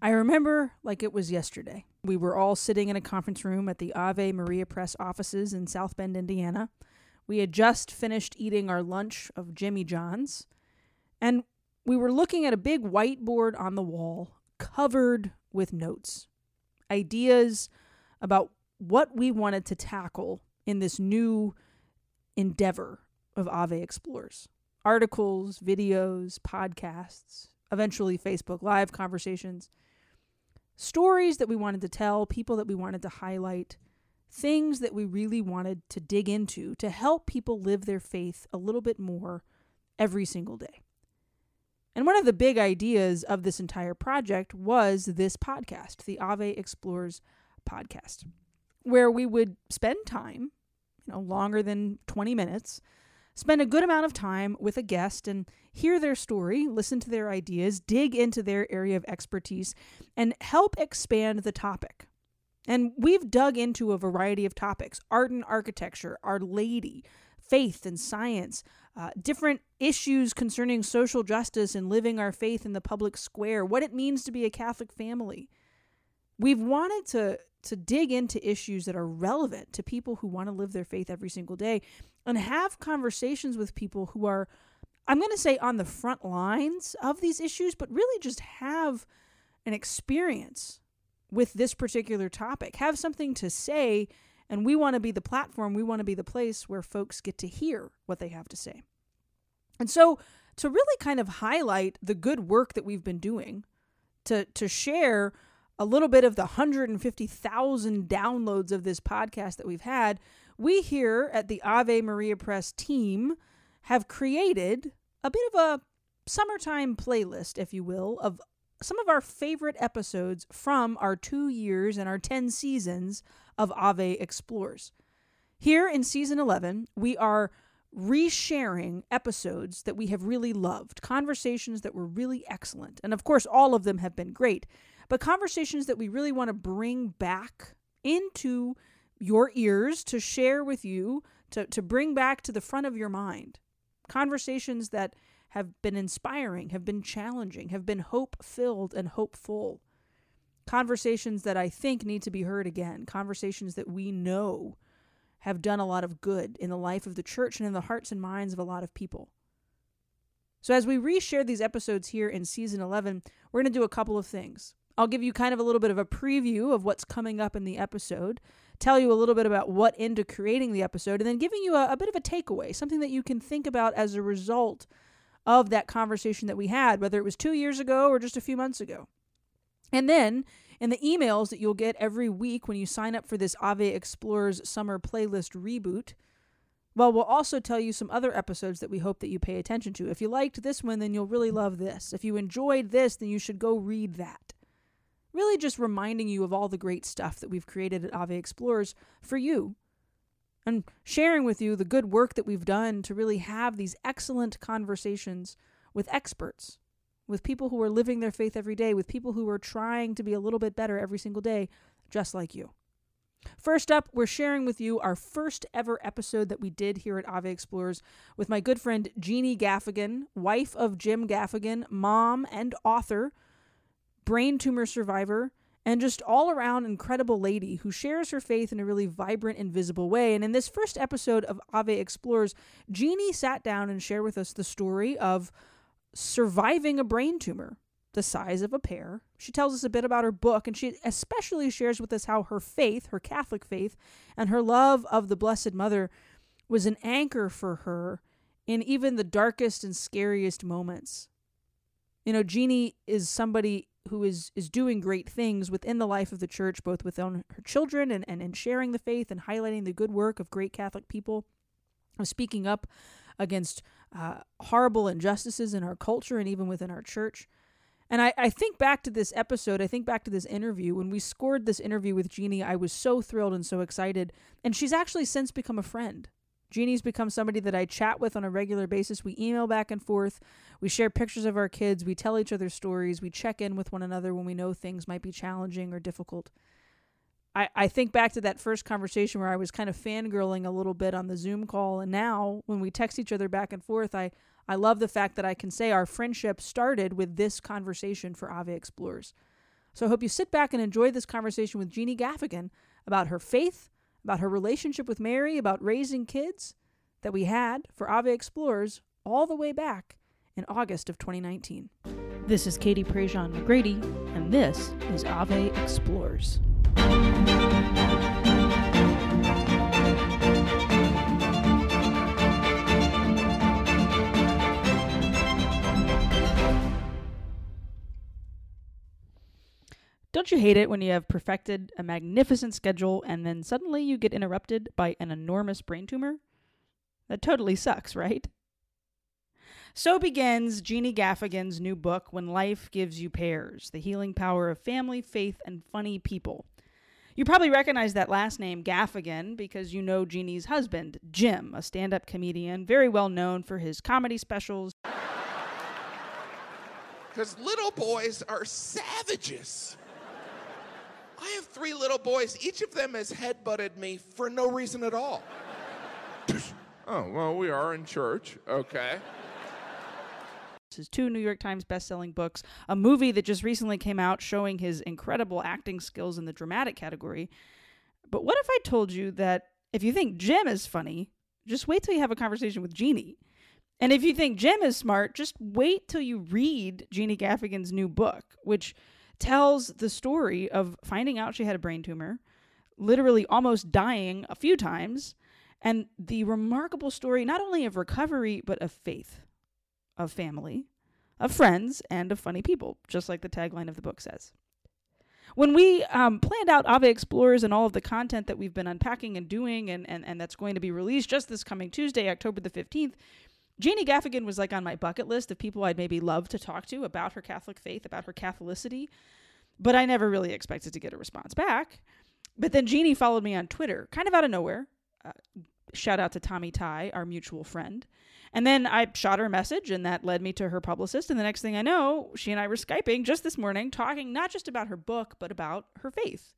I remember like it was yesterday. We were all sitting in a conference room at the Ave Maria Press offices in South Bend, Indiana. We had just finished eating our lunch of Jimmy John's, and we were looking at a big whiteboard on the wall covered with notes, ideas about what we wanted to tackle in this new endeavor of Ave Explores articles, videos, podcasts, eventually Facebook Live conversations, stories that we wanted to tell, people that we wanted to highlight, things that we really wanted to dig into to help people live their faith a little bit more every single day. And one of the big ideas of this entire project was this podcast, the Ave Explores podcast, where we would spend time, you know, longer than 20 minutes, spend a good amount of time with a guest and hear their story, listen to their ideas, dig into their area of expertise, and help expand the topic. And we've dug into a variety of topics art and architecture, Our Lady, faith and science, uh, different issues concerning social justice and living our faith in the public square, what it means to be a Catholic family. We've wanted to to dig into issues that are relevant to people who want to live their faith every single day and have conversations with people who are I'm going to say on the front lines of these issues, but really just have an experience with this particular topic, have something to say and we want to be the platform, we want to be the place where folks get to hear what they have to say. And so, to really kind of highlight the good work that we've been doing, to, to share a little bit of the 150,000 downloads of this podcast that we've had, we here at the Ave Maria Press team have created a bit of a summertime playlist, if you will, of some of our favorite episodes from our two years and our 10 seasons of Ave Explores. Here in season 11, we are resharing episodes that we have really loved, conversations that were really excellent. And of course, all of them have been great, but conversations that we really want to bring back into your ears to share with you, to, to bring back to the front of your mind. Conversations that have been inspiring, have been challenging, have been hope filled and hopeful. Conversations that I think need to be heard again. Conversations that we know have done a lot of good in the life of the church and in the hearts and minds of a lot of people. So, as we reshare these episodes here in season 11, we're going to do a couple of things. I'll give you kind of a little bit of a preview of what's coming up in the episode, tell you a little bit about what into creating the episode, and then giving you a, a bit of a takeaway, something that you can think about as a result of that conversation that we had, whether it was two years ago or just a few months ago. And then in the emails that you'll get every week when you sign up for this Ave Explores Summer Playlist reboot, well, we'll also tell you some other episodes that we hope that you pay attention to. If you liked this one, then you'll really love this. If you enjoyed this, then you should go read that. Really just reminding you of all the great stuff that we've created at Ave Explores for you and sharing with you the good work that we've done to really have these excellent conversations with experts, with people who are living their faith every day, with people who are trying to be a little bit better every single day, just like you. First up, we're sharing with you our first ever episode that we did here at Ave Explores with my good friend Jeannie Gaffigan, wife of Jim Gaffigan, mom and author, brain tumor survivor, and just all around incredible lady who shares her faith in a really vibrant and visible way. And in this first episode of Ave Explores, Jeannie sat down and shared with us the story of surviving a brain tumor the size of a pear. She tells us a bit about her book, and she especially shares with us how her faith, her Catholic faith, and her love of the Blessed Mother was an anchor for her in even the darkest and scariest moments. You know, Jeannie is somebody who is is doing great things within the life of the church, both within her children and, and in sharing the faith and highlighting the good work of great Catholic people, of speaking up against uh, horrible injustices in our culture and even within our church. And I, I think back to this episode, I think back to this interview. When we scored this interview with Jeannie, I was so thrilled and so excited. And she's actually since become a friend. Jeannie's become somebody that I chat with on a regular basis. We email back and forth. We share pictures of our kids. We tell each other stories. We check in with one another when we know things might be challenging or difficult. I, I think back to that first conversation where I was kind of fangirling a little bit on the Zoom call. And now, when we text each other back and forth, I, I love the fact that I can say our friendship started with this conversation for Ave Explores. So I hope you sit back and enjoy this conversation with Jeannie Gaffigan about her faith, about her relationship with Mary, about raising kids that we had for Ave Explores all the way back in August of 2019. This is Katie Prejean McGrady, and this is Ave Explores. Don't you hate it when you have perfected a magnificent schedule and then suddenly you get interrupted by an enormous brain tumor? That totally sucks, right? So begins Jeannie Gaffigan's new book, When Life Gives You Pears The Healing Power of Family, Faith, and Funny People. You probably recognize that last name, Gaffigan, because you know Jeannie's husband, Jim, a stand up comedian, very well known for his comedy specials. Because little boys are savages. I have three little boys. Each of them has headbutted me for no reason at all. oh, well, we are in church. Okay. His two New York Times best-selling books, a movie that just recently came out showing his incredible acting skills in the dramatic category. But what if I told you that if you think Jim is funny, just wait till you have a conversation with Jeannie. And if you think Jim is smart, just wait till you read Jeannie Gaffigan's new book, which tells the story of finding out she had a brain tumor, literally almost dying a few times, and the remarkable story not only of recovery, but of faith, of family, of friends, and of funny people, just like the tagline of the book says. When we um, planned out Ave Explores and all of the content that we've been unpacking and doing, and, and, and that's going to be released just this coming Tuesday, October the 15th, Jeannie Gaffigan was like on my bucket list of people I'd maybe love to talk to about her Catholic faith, about her Catholicity, but I never really expected to get a response back. But then Jeannie followed me on Twitter, kind of out of nowhere. Uh, shout out to Tommy Ty, our mutual friend. And then I shot her a message, and that led me to her publicist. And the next thing I know, she and I were Skyping just this morning, talking not just about her book, but about her faith,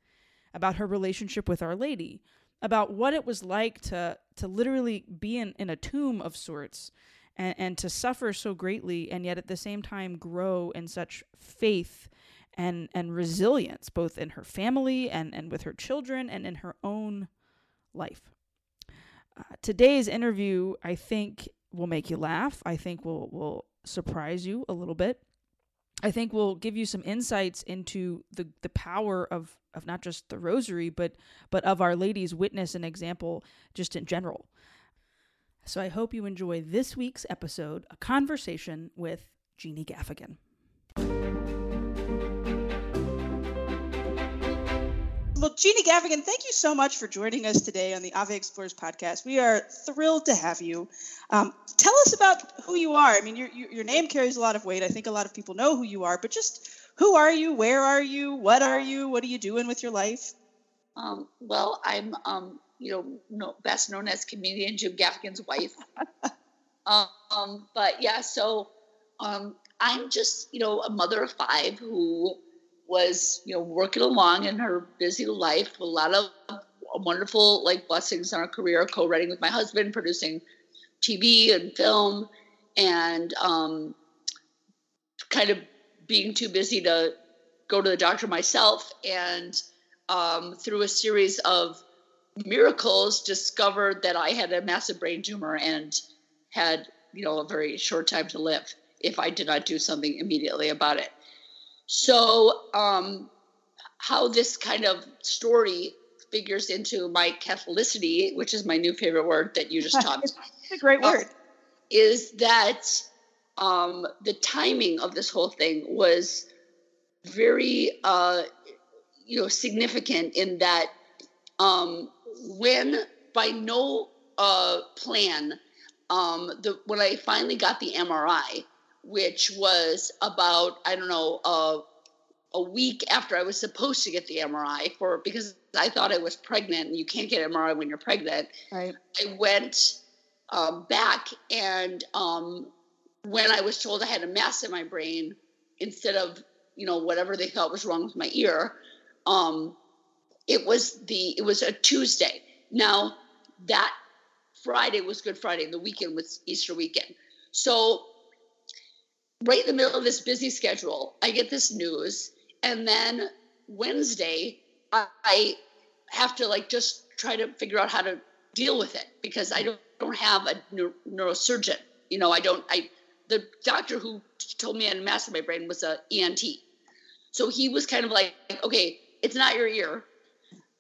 about her relationship with Our Lady, about what it was like to to literally be in, in a tomb of sorts and, and to suffer so greatly and yet at the same time grow in such faith and and resilience both in her family and and with her children and in her own life. Uh, today's interview I think will make you laugh. I think will will surprise you a little bit. I think will give you some insights into the the power of of not just the rosary but but of our lady's witness and example just in general. So I hope you enjoy this week's episode, a conversation with Jeannie Gaffigan. Well, Jeannie Gaffigan, thank you so much for joining us today on the Ave Explores podcast. We are thrilled to have you. Um, tell us about who you are. I mean, your, your name carries a lot of weight. I think a lot of people know who you are, but just who are you? Where are you? What are you? What are you doing with your life? Um, well, I'm, um, you know, no, best known as comedian Jim Gaffigan's wife. um, but yeah, so um, I'm just, you know, a mother of five who was, you know, working along in her busy life a lot of wonderful like blessings in our career, co-writing with my husband, producing TV and film, and um, kind of being too busy to go to the doctor myself. And um, through a series of miracles, discovered that I had a massive brain tumor and had, you know, a very short time to live if I did not do something immediately about it. So, um, how this kind of story figures into my Catholicity, which is my new favorite word that you just taught. it's a great word. Uh, is that um, the timing of this whole thing was very, uh, you know, significant in that um, when by no uh, plan, um, the when I finally got the MRI, which was about I don't know uh, a week after I was supposed to get the MRI for because I thought I was pregnant and you can't get MRI when you're pregnant. Right. I went um, back and um, when I was told I had a mass in my brain instead of you know whatever they thought was wrong with my ear, um, it was the it was a Tuesday. Now that Friday was Good Friday. The weekend was Easter weekend. So right in the middle of this busy schedule, I get this news, And then Wednesday, I, I have to like just try to figure out how to deal with it because I don't, don't have a neur- neurosurgeon. You know, I don't, I, the doctor who told me I had a mass in my brain was a ENT. So he was kind of like, okay, it's not your ear.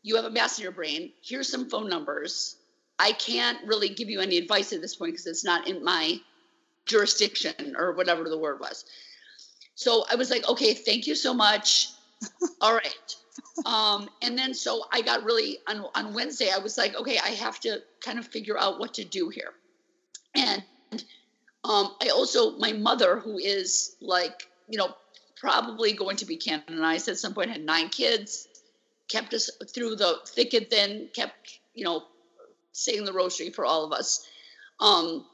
You have a mass in your brain. Here's some phone numbers. I can't really give you any advice at this point because it's not in my jurisdiction or whatever the word was. So I was like, okay, thank you so much. All right. Um, and then so I got really on, on Wednesday, I was like, okay, I have to kind of figure out what to do here. And um, I also, my mother, who is like, you know, probably going to be canonized at some point, had nine kids, kept us through the thick and thin, kept, you know, saying the rosary for all of us. Um,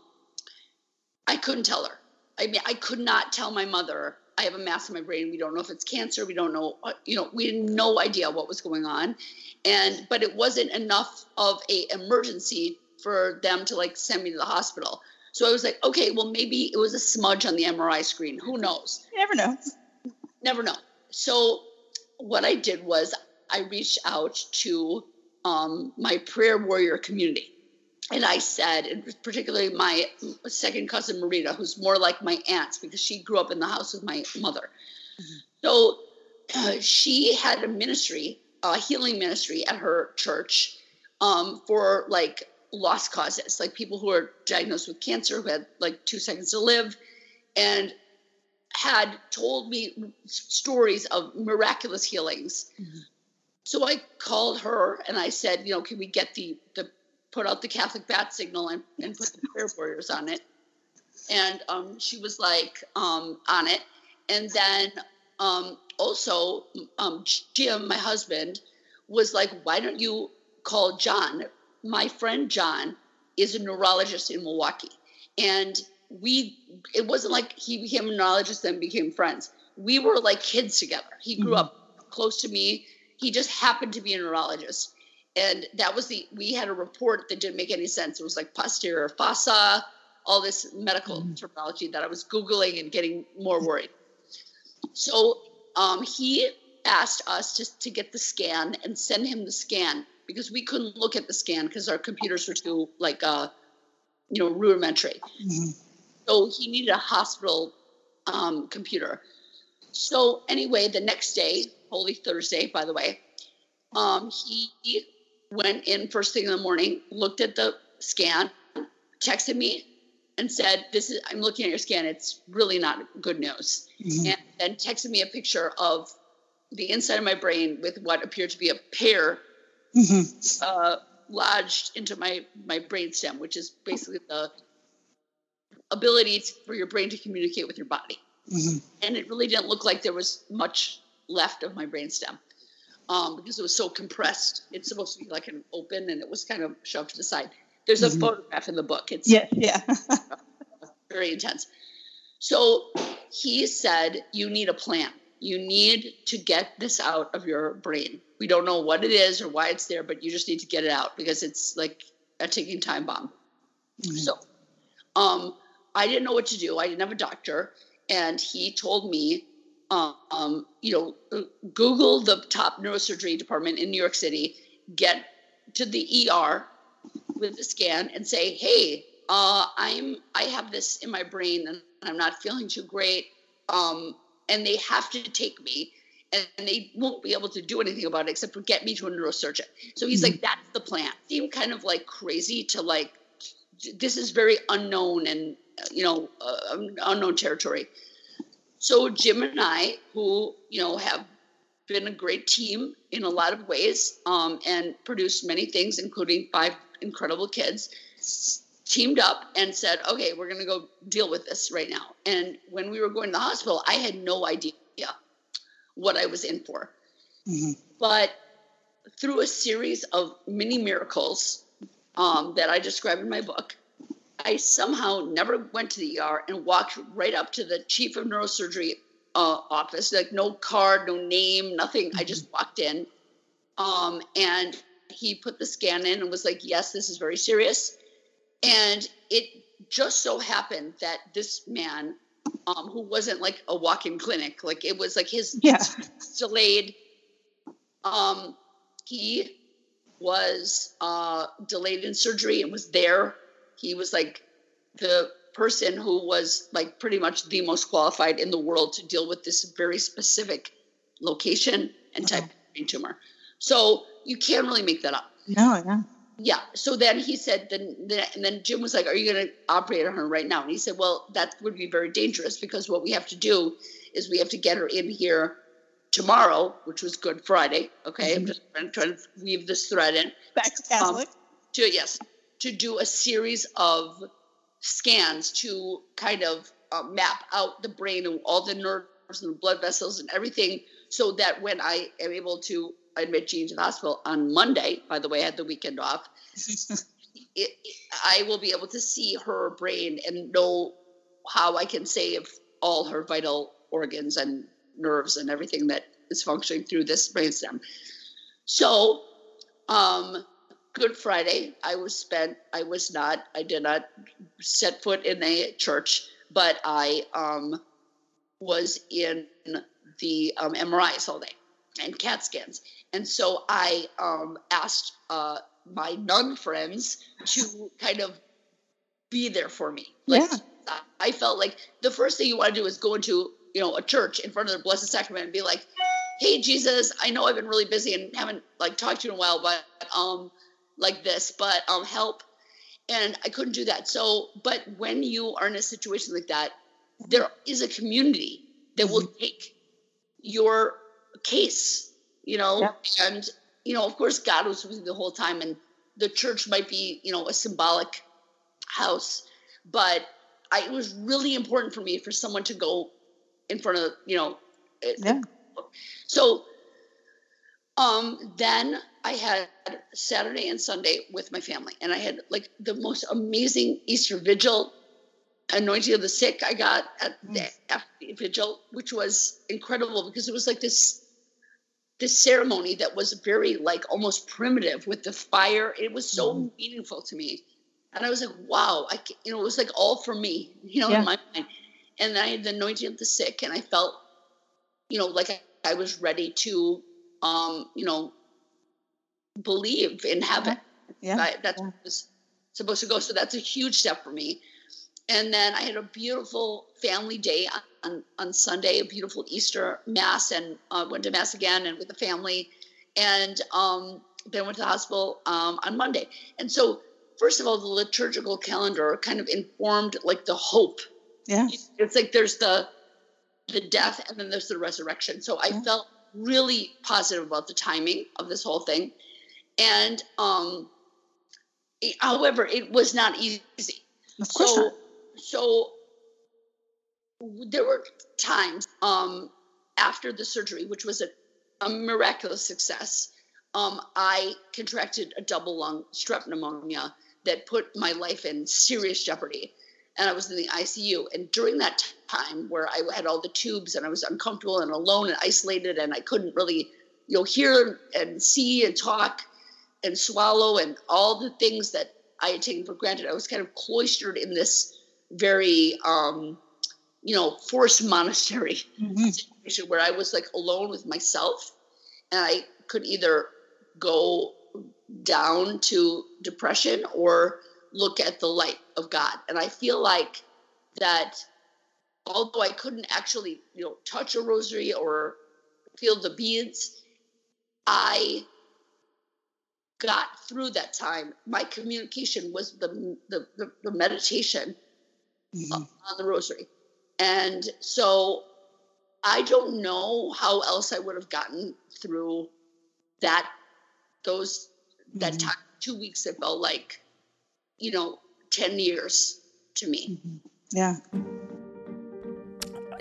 I couldn't tell her. I mean, I could not tell my mother I have a mass in my brain. We don't know if it's cancer. We don't know, you know, we had no idea what was going on. And, but it wasn't enough of a emergency for them to like send me to the hospital. So I was like, okay, well, maybe it was a smudge on the MRI screen. Who knows? You never know. Never know. So what I did was I reached out to um, my prayer warrior community. And I said, and particularly my second cousin Marita, who's more like my aunt's because she grew up in the house with my mother. Mm-hmm. So uh, she had a ministry, a healing ministry at her church um, for like lost causes, like people who are diagnosed with cancer, who had like two seconds to live, and had told me stories of miraculous healings. Mm-hmm. So I called her and I said, you know, can we get the the put out the Catholic bat signal and, and put the prayer warriors on it. And um, she was like um, on it. And then um, also, um, Jim, my husband, was like, why don't you call John? My friend John is a neurologist in Milwaukee. And we, it wasn't like he became a neurologist and became friends. We were like kids together. He grew mm-hmm. up close to me. He just happened to be a neurologist and that was the we had a report that didn't make any sense it was like posterior fossa all this medical mm. terminology that i was googling and getting more worried so um, he asked us just to get the scan and send him the scan because we couldn't look at the scan because our computers were too like uh, you know rudimentary mm-hmm. so he needed a hospital um, computer so anyway the next day holy thursday by the way um, he went in first thing in the morning, looked at the scan, texted me, and said, "This is I'm looking at your scan. It's really not good news." Mm-hmm. And then texted me a picture of the inside of my brain with what appeared to be a pear mm-hmm. uh, lodged into my my brain stem, which is basically the ability to, for your brain to communicate with your body. Mm-hmm. And it really didn't look like there was much left of my brain stem um, because it was so compressed. It's supposed to be like an open, and it was kind of shoved to the side. There's a mm-hmm. photograph in the book. It's yeah, yeah, very intense. So he said, "You need a plan. You need to get this out of your brain. We don't know what it is or why it's there, but you just need to get it out because it's like a ticking time bomb." Mm-hmm. So, um, I didn't know what to do. I didn't have a doctor, and he told me um, you know, Google the top neurosurgery department in New York City, get to the ER with the scan and say, hey, uh, I'm I have this in my brain and I'm not feeling too great. Um, and they have to take me and they won't be able to do anything about it except for get me to a neurosurgeon. So he's mm-hmm. like, that's the plan. Seemed kind of like crazy to like, this is very unknown and, you know, uh, unknown territory. So Jim and I, who you know have been a great team in a lot of ways, um, and produced many things, including five incredible kids, teamed up and said, "Okay, we're going to go deal with this right now." And when we were going to the hospital, I had no idea what I was in for, mm-hmm. but through a series of mini miracles um, that I describe in my book, I somehow never went to the ER and walked right up to the chief of neurosurgery uh, office, like no card, no name, nothing. Mm-hmm. I just walked in, um, and he put the scan in and was like, "Yes, this is very serious." And it just so happened that this man um, who wasn't like a walk-in clinic. Like it was like his Yeah. delayed. Um, he was uh, delayed in surgery and was there. He was like the person who was like pretty much the most qualified in the world to deal with this very specific location and uh-huh. type of brain tumor. So you can't really make that up. No, no. Yeah. So then he said, then, then and then Jim was like, "Are you going to operate on her right now?" And he said, "Well, that would be very dangerous because what we have to do is we have to get her in here tomorrow, which was Good Friday. Okay, I'm mm-hmm. just trying, trying to weave this thread in Back to um, Catholic. to yes to do a series of scans to kind of uh, map out the brain and all the nerves and the blood vessels and everything so that when i am able to admit Jean to the hospital on monday by the way i had the weekend off it, it- i will be able to see her brain and know how i can save all her vital organs and nerves and everything that is functioning through this brainstem. So um Good Friday, I was spent. I was not. I did not set foot in a church, but I um, was in the um, MRIs all day and CAT scans, and so I um, asked uh, my nun friends to kind of be there for me. Like Yeah. I felt like the first thing you want to do is go into you know a church in front of the Blessed Sacrament and be like, "Hey Jesus, I know I've been really busy and haven't like talked to you in a while, but um." Like this, but um help. And I couldn't do that. So, but when you are in a situation like that, there is a community that will take your case, you know, Yep. and you know, of course, God was with me the whole time, and the church might be, you know, a symbolic house, but I, it was really important for me for someone to go in front of, you know, Yeah. so um then I had Saturday and Sunday with my family and I had like the most amazing Easter vigil anointing of the sick I got at the Mm. vigil which was incredible because it was like this this ceremony that was very like almost primitive with the fire it was so Mhm. meaningful to me and I was like wow I you know it was like all for me you know Yeah. in my mind and then I had the anointing of the sick and I felt you know like I, I was ready to um you know believe in heaven. Yeah. That's yeah. supposed to go. So that's a huge step for me. And then i had a beautiful family day on, on sunday a beautiful easter mass and uh, went to mass again and with the family. And um, then went to the hospital um, on monday. And so first of all the liturgical calendar kind of informed like the hope. Yeah. it's like there's the the death and then there's the resurrection. So i Yeah. felt really positive about the timing of this whole thing and um however it was not easy. Of course so not. so there were times um after the surgery which was a, a miraculous success um i contracted a double lung strep pneumonia that put my life in serious jeopardy. And i was in the icu and during that time where i had all the tubes and i was uncomfortable and alone and isolated and i couldn't really you know hear and see and talk and swallow and all the things that I had taken for granted. I was kind of cloistered in this very, um, you know, forced monastery Mhm. situation where I was like alone with myself, and I could either go down to depression or look at the light of God. And I feel like that, although I couldn't actually, you know, touch a rosary or feel the beads, I got through that time. My communication was the the, the, the meditation Mhm. on the rosary. And so I don't know how else I would have gotten through that those that Mhm. time two weeks that felt like, you know, ten years to me. Mhm. Yeah.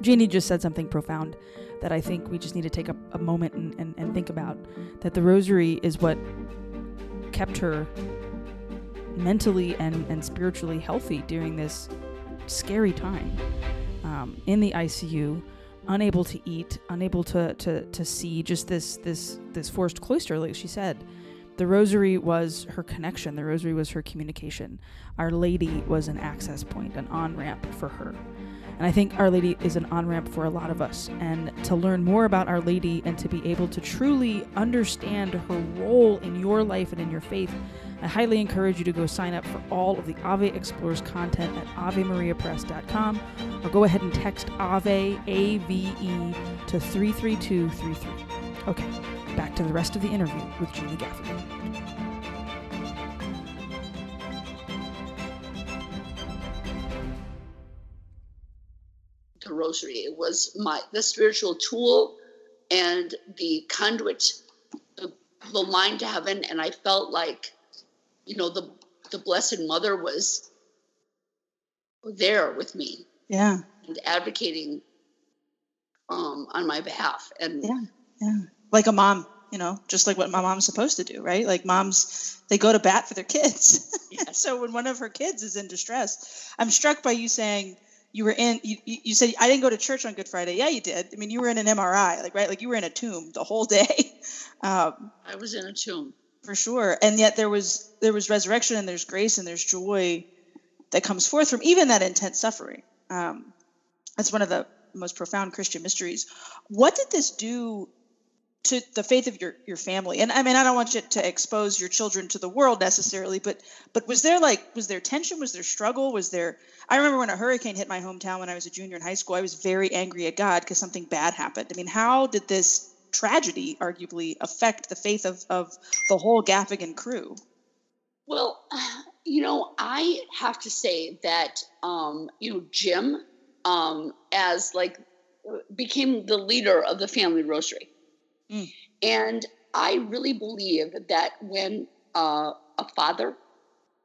Jeannie just said something profound that I think we just need to take a, a moment and, and, and think about. That the rosary is what kept her mentally and, and spiritually healthy during this scary time. Um, in the ICU, unable to eat, unable to, to, to see, just this this this forced cloister, like she said. The rosary was her connection. The rosary was her communication. Our Lady was an access point, an on ramp for her. And I think Our Lady is an on ramp for a lot of us. And to learn more about Our Lady and to be able to truly understand her role in your life and in your faith, I highly encourage you to go sign up for all of the Ave Explores content at AveMariaPress.com or go ahead and text Ave, A V E, to 33233. Okay, back to the rest of the interview with Julie Gaffigan. Rosary. It was my the spiritual tool and the conduit, the, the line to heaven. And I felt like, you know, the the Blessed Mother was there with me Yeah. and advocating um, on my behalf. And Yeah. Yeah. Like a mom, you know, just like what my mom's supposed to do, right? Like moms, they go to bat for their kids. Yes. so when one of her kids is in distress, I'm struck by you saying you were in, you, you said, I didn't go to church on Good Friday. Yeah, you did. I mean, you were in an MRI, like, right? Like you were in a tomb the whole day. Um, I was in a tomb. for sure and yet there was there was resurrection and there's grace and there's joy that comes forth from even that intense suffering um, that's one of the most profound christian mysteries what did this do to the faith of your your family. And i mean i don't want you to expose your children to the world necessarily but but was there like was there tension? Was there struggle? Was there i remember when a hurricane hit my hometown when i was a junior in high school i was very angry at god because something bad happened. I mean how did this tragedy arguably affect the faith of, of the whole Gaffigan crew. Well, you know, I have to say that um, you know Jim, um, as like became the leader of the family rosary, Mm. and I really believe that when uh, a father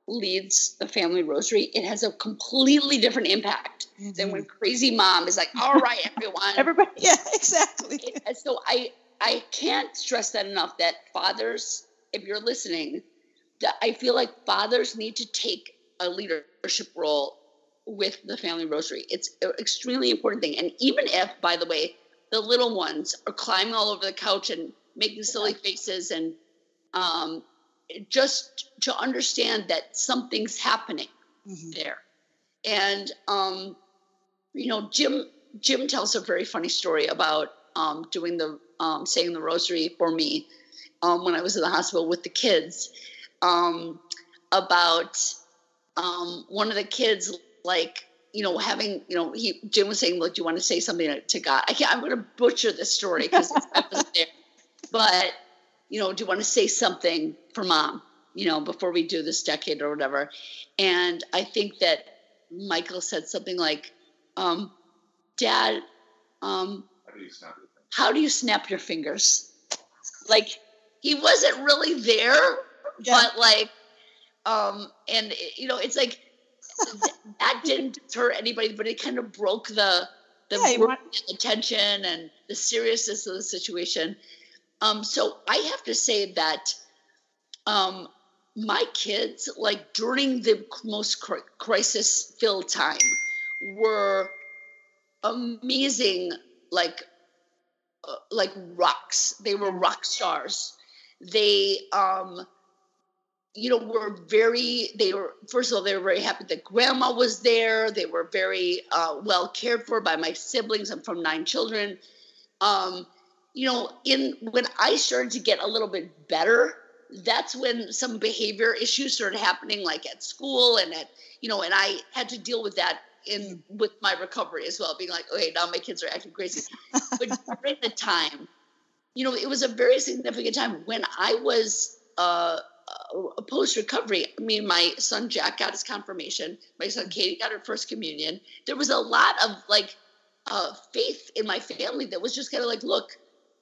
leads the family rosary, it has a completely different impact than when crazy mom is like, "All right, everyone." Everybody, yeah, exactly. And so I I can't stress that enough that fathers, if you're listening, that I feel like fathers need to take a leadership role with the family rosary. It's an extremely important thing. And even if, by the way, the little ones are climbing all over the couch and making silly faces and um, just to understand that something's happening Mhm. there. And um, you know, Jim Jim tells a very funny story about um, doing the um, saying the rosary for me um, when I was in the hospital with the kids. Um, about um, one of the kids, like you know, having you know, he Jim was saying, "Look, do you want to say something to God?" I can't. I'm going to butcher this story because I wasn't there. But you know, do you want to say something for mom? You know, before we do this decade or whatever. And I think that Michael said something like, um, "Dad, um, how do you snap your fingers?" Like he wasn't really there, Yeah. but like, um, and you know, it's like th- that didn't deter anybody, but it kind of broke the the Yeah, work want- the tension and the seriousness of the situation. Um, so I have to say that um, my kids, like during the most cri- crisis-filled time, were amazing, like uh, like rocks. They were rock stars. They, um, you know, we were very. They were first of all, they were very happy that grandma was there. They were very uh, well cared for by my siblings. I'm from nine children. Um, you know, in when I started to get a little bit better, that's when some behavior issues started happening, like at school and at you know, and I had to deal with that in with my recovery as well, being like, okay, now my kids are acting crazy. but during the time, you know, it was a very significant time when I was uh, post recovery. I mean, my son Jack got his confirmation. My son Katie got her first communion. There was a lot of like uh, faith in my family that was just kind of like, look,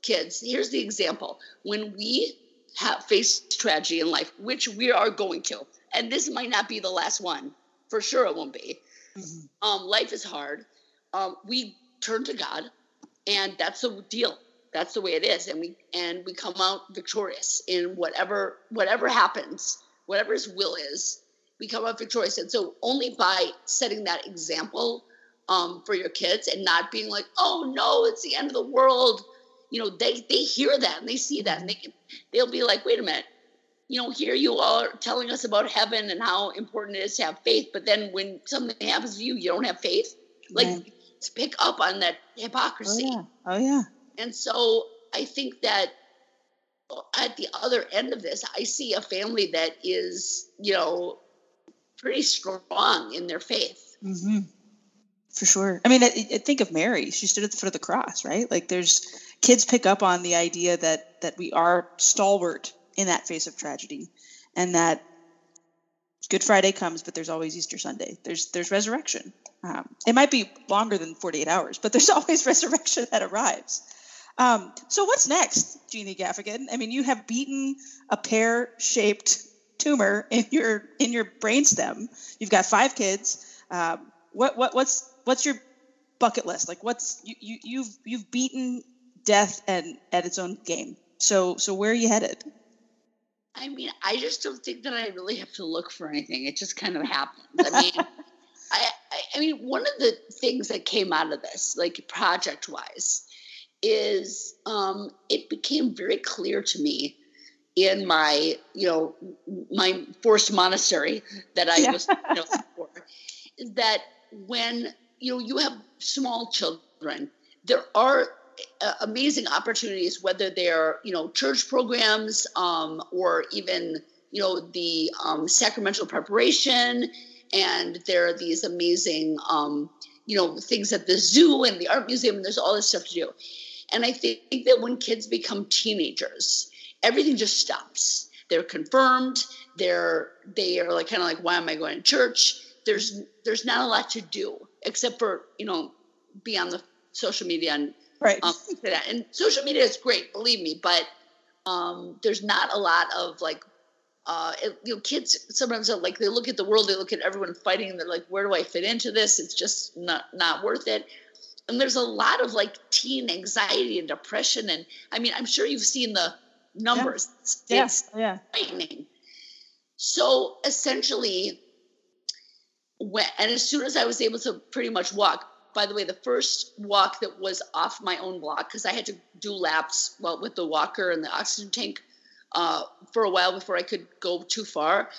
kids, here's the example. When we have faced tragedy in life, which we are going to, and this might not be the last one, for sure it won't be. Mhm. Um, life is hard. Um, we turn to God, and that's the deal. That's the way it is, and we and we come out victorious in whatever whatever happens, whatever His will is. We come out victorious, and so only by setting that example um, for your kids and not being like, "Oh no, it's the end of the world," you know, they they hear that and they see that, and they can they'll be like, "Wait a minute." You know, here you are telling us about heaven and how important it is to have faith, but then when something happens to you, you don't have faith. Like Right. pick up on that hypocrisy. Oh yeah. Oh yeah. And so I think that at the other end of this, I see a family that is, you know, pretty strong in their faith. Mm-hmm. For sure. I mean, I, I think of Mary. She stood at the foot of the cross, right? Like, there's kids pick up on the idea that that we are stalwart in that face of tragedy, and that Good Friday comes, but there's always Easter Sunday. There's there's resurrection. Um, it might be longer than 48 hours, but there's always resurrection that arrives. Um, so what's next, Jeannie Gaffigan? I mean, you have beaten a pear-shaped tumor in your in your brainstem. You've got five kids. Um, what what what's what's your bucket list? Like, what's you, you you've you've beaten death and at its own game. So so where are you headed? I mean, I just don't think that I really have to look for anything. It just kind of happens. I mean, I, I, I mean, one of the things that came out of this, like project wise, is um, it became very clear to me in my, you know, my forced monastery that I yeah. was you know, for, is that when you know you have small children, there are uh, amazing opportunities, whether they're you know church programs um, or even you know the um, sacramental preparation, and there are these amazing um, you know things at the zoo and the art museum. And there's all this stuff to do, and I think that when kids become teenagers, everything just stops. They're confirmed. They're they are like kind of like, why am I going to church? There's there's not a lot to do except for you know be on the social media and right um, and social media is great, believe me, but um, there's not a lot of like uh, it, you know, kids sometimes are like they look at the world, they look at everyone fighting, and they're like, "Where do I fit into this?" It's just not not worth it and there's a lot of like teen anxiety and depression and i mean i'm sure you've seen the numbers yeah. it's yeah. frightening so essentially when and as soon as i was able to pretty much walk by the way the first walk that was off my own block because i had to do laps well with the walker and the oxygen tank uh, for a while before i could go too far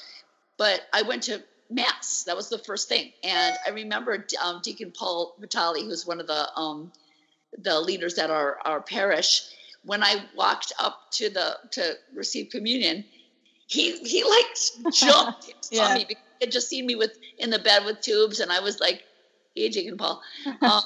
but i went to mass. That was the first thing. And I remember um, Deacon Paul Vitale, who's one of the um, the leaders at our, our parish, when I walked up to the to receive communion, he he like jumped yeah. on me because he had just seen me with in the bed with tubes, and I was like, "Hey, Deacon Paul." Um,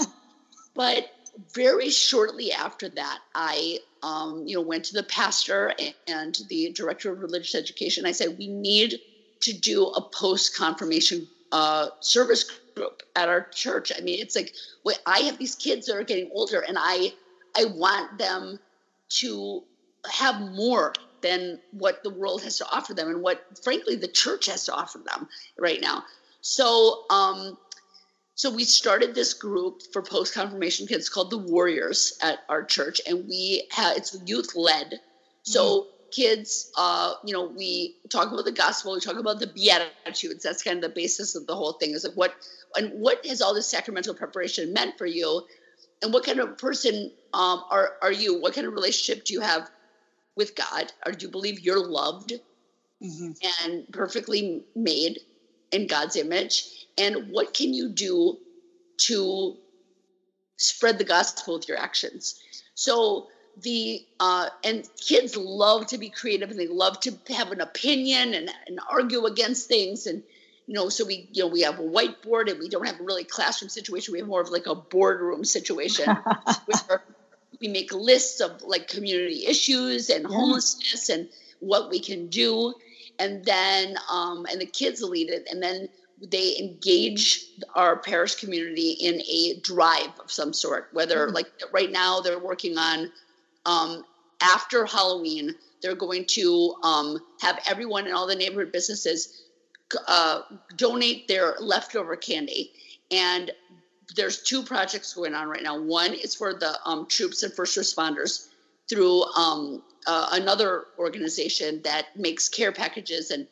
but very shortly after that, I um, you know went to the pastor and the director of religious education. I said, "We need to do a post confirmation uh, service group at our church. I mean, it's like I have these kids that are getting older, and I I want them to have more than what the world has to offer them, and what frankly the church has to offer them right now. So, um, so we started this group for post confirmation kids called the Warriors at our church, and we have it's youth led. So mm-hmm kids, uh, you know, we talk about the gospel, we talk about the beatitudes. That's kind of the basis of the whole thing. Is like what and what has all this sacramental preparation meant for you, and what kind of person um, are are you? What kind of relationship do you have with God? Or do you believe you're loved mm-hmm. and perfectly made in God's image? And what can you do to spread the gospel with your actions? So the uh, and kids love to be creative and they love to have an opinion and, and argue against things. And you know so we you know we have a whiteboard and we don't have a really classroom situation. We have more of like a boardroom situation where we make lists of like community issues and yeah. homelessness and what we can do. And then um, and the kids lead it. And then they engage our parish community in a drive of some sort whether mm like right now they're working on um, after Halloween, they're going to um, have everyone in all the neighborhood businesses uh, donate their leftover candy. And there's two projects going on right now. One is for the um, troops and first responders through um, uh, another organization that makes care packages and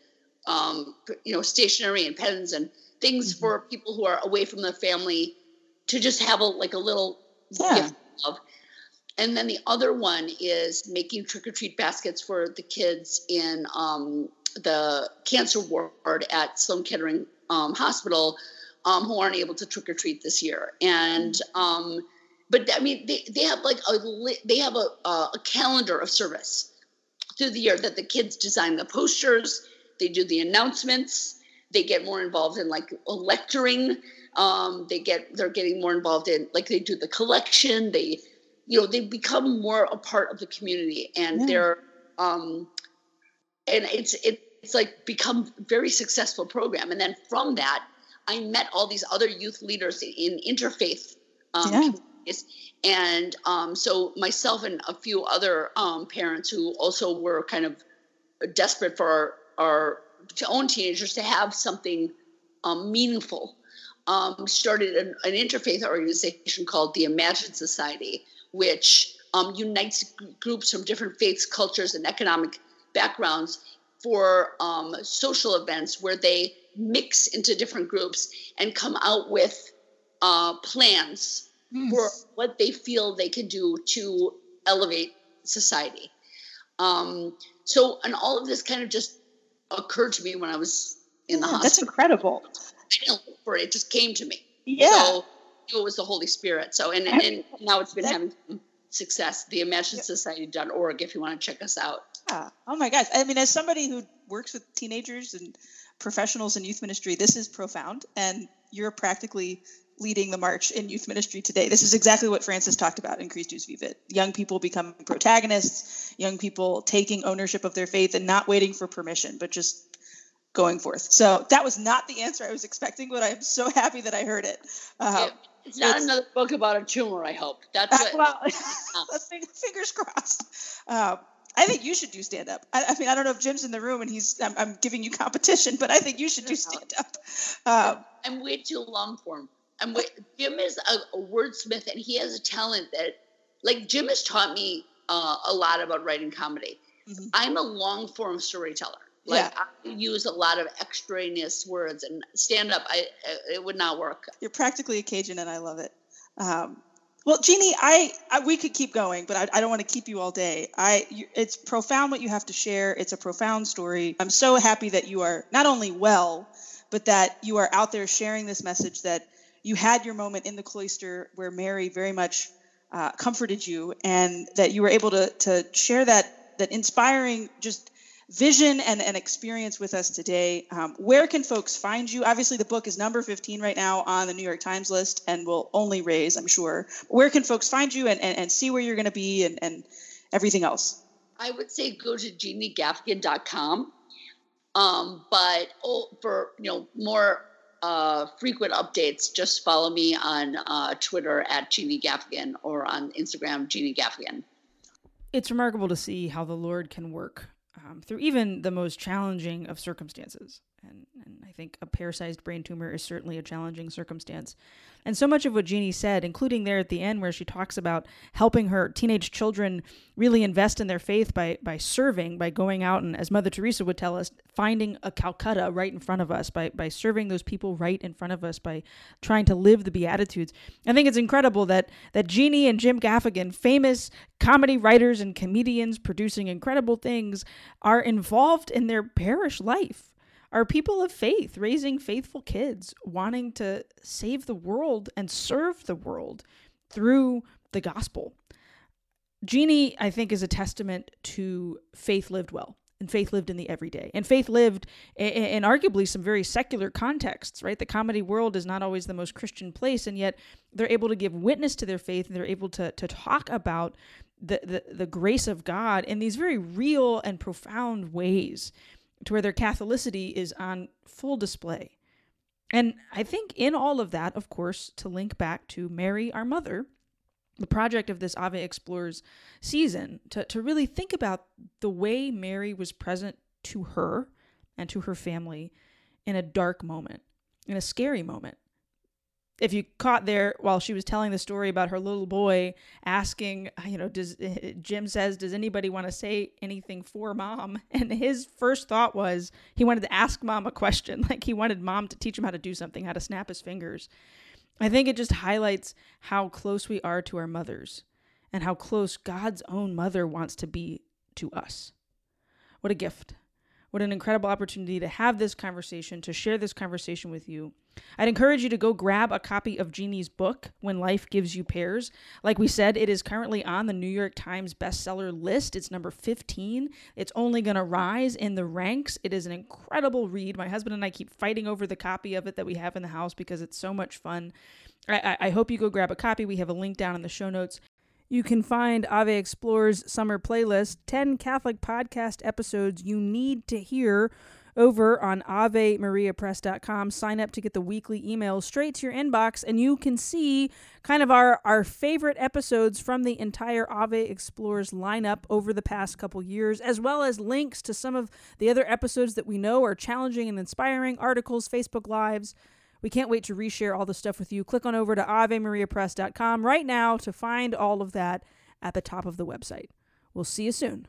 um, you know stationery and pens and things mm-hmm. for people who are away from the family to just have a like a little yeah. gift of. And then the other one is making trick or treat baskets for the kids in um, the cancer ward at Sloan Kettering um, Hospital, um, who aren't able to trick or treat this year. And um, but I mean, they, they have like a they have a, a calendar of service through the year that the kids design the posters, they do the announcements, they get more involved in like lecturing. Um, they get they're getting more involved in like they do the collection. They you know they become more a part of the community and yeah. they're um, and it's it, it's like become very successful program. And then from that, I met all these other youth leaders in interfaith um, yeah. And um, so myself and a few other um, parents who also were kind of desperate for our, our to own teenagers to have something um, meaningful um, started an, an, interfaith organization called the Imagine Society, which um, unites groups from different faiths, cultures, and economic backgrounds for um, social events where they mix into different groups and come out with uh, plans yes. for what they feel they can do to elevate society. Um, so, and all of this kind of just occurred to me when I was in the yeah, hospital. That's incredible. I didn't look for it; it just came to me. Yeah. So it was the Holy Spirit. So, and, and now it's been having success. The ImagineSociety.org if you want to check us out. Yeah. Oh my gosh. I mean, as somebody who works with teenagers and professionals in youth ministry, this is profound. And you're practically leading the march in youth ministry today. This is exactly what Francis talked about in Christus Vivit. Young people becoming protagonists, young people taking ownership of their faith and not waiting for permission, but just going forth. So that was not the answer I was expecting, but I'm so happy that I heard it. Uh, it's not it's, another book about a tumor, I hope. That's uh, well, fingers crossed. Uh, I think you should do stand up. I, I, mean, I don't know if Jim's in the room and he's, I'm, I'm giving you competition, but I think you should do stand up. Um, I'm way too long form. I'm way, Jim is a, a, wordsmith and he has a talent that, like, Jim has taught me uh, a lot about writing comedy. Mm-hmm. I'm a long form storyteller. Like yeah. I use a lot of extraneous words and stand up. I it would not work. You're practically a Cajun, and I love it. Um, well, Jeannie, I, I, we could keep going, but I, I don't want to keep you all day. I you, it's profound what you have to share. It's a profound story. I'm so happy that you are not only well, but that you are out there sharing this message that you had your moment in the cloister where Mary very much uh, comforted you, and that you were able to to share that that inspiring just vision and, and experience with us today. Um, where can folks find you? Obviously, the book is number 15 right now on the New York Times list and will only raise, I'm sure. Where can folks find you and, and, and see where you're going to be and, and everything else? I would say go to jeanniegaffigan.com. Um, but oh, for you know more uh, frequent updates, just follow me on uh, Twitter at Jeannie Gaffigan or on Instagram, Jeannie Gaffigan. It's remarkable to see how the Lord can work um, through even the most challenging of circumstances. And, and I think a pear sized brain tumor is certainly a challenging circumstance. And so much of what Jeannie said, including there at the end where she talks about helping her teenage children really invest in their faith by by serving, by going out and as Mother Teresa would tell us, finding a Calcutta right in front of us, by by serving those people right in front of us, by trying to live the Beatitudes. I think it's incredible that that Jeannie and Jim Gaffigan, famous comedy writers and comedians producing incredible things, are involved in their parish life are people of faith, raising faithful kids, wanting to save the world and serve the world through the gospel. Jeannie, I think, is a testament to faith lived well and faith lived in the everyday and faith lived in, arguably some very secular contexts right the comedy world is not always the most christian place and yet they're able to give witness to their faith and they're able to, to talk about the, the, the grace of god in these very real and profound ways to where their Catholicity is on full display. And I think in all of that, of course, to link back to Mary, our mother, the project of this Ave Explores season, to, to really think about the way Mary was present to her and to her family in a dark moment, in a scary moment if you caught there while she was telling the story about her little boy asking, you know, does Jim says, does anybody want to say anything for mom? And his first thought was he wanted to ask mom a question, like he wanted mom to teach him how to do something, how to snap his fingers. I think it just highlights how close we are to our mothers and how close God's own mother wants to be to us. What a gift. What an incredible opportunity to have this conversation, to share this conversation with you. I'd encourage you to go grab a copy of Jeannie's book, When Life Gives You Pears. Like we said, it is currently on the New York Times bestseller list. It's number 15. It's only going to rise in the ranks. It is an incredible read. My husband and I keep fighting over the copy of it that we have in the house because it's so much fun. I, I, hope you go grab a copy. We have a link down in the show notes. You can find Ave Explores Summer Playlist, 10 Catholic podcast episodes you need to hear over on avemariapress.com. Sign up to get the weekly emails straight to your inbox, and you can see kind of our, our favorite episodes from the entire Ave Explores lineup over the past couple years, as well as links to some of the other episodes that we know are challenging and inspiring, articles, Facebook Lives. We can't wait to reshare all the stuff with you. Click on over to avemariapress.com right now to find all of that at the top of the website. We'll see you soon.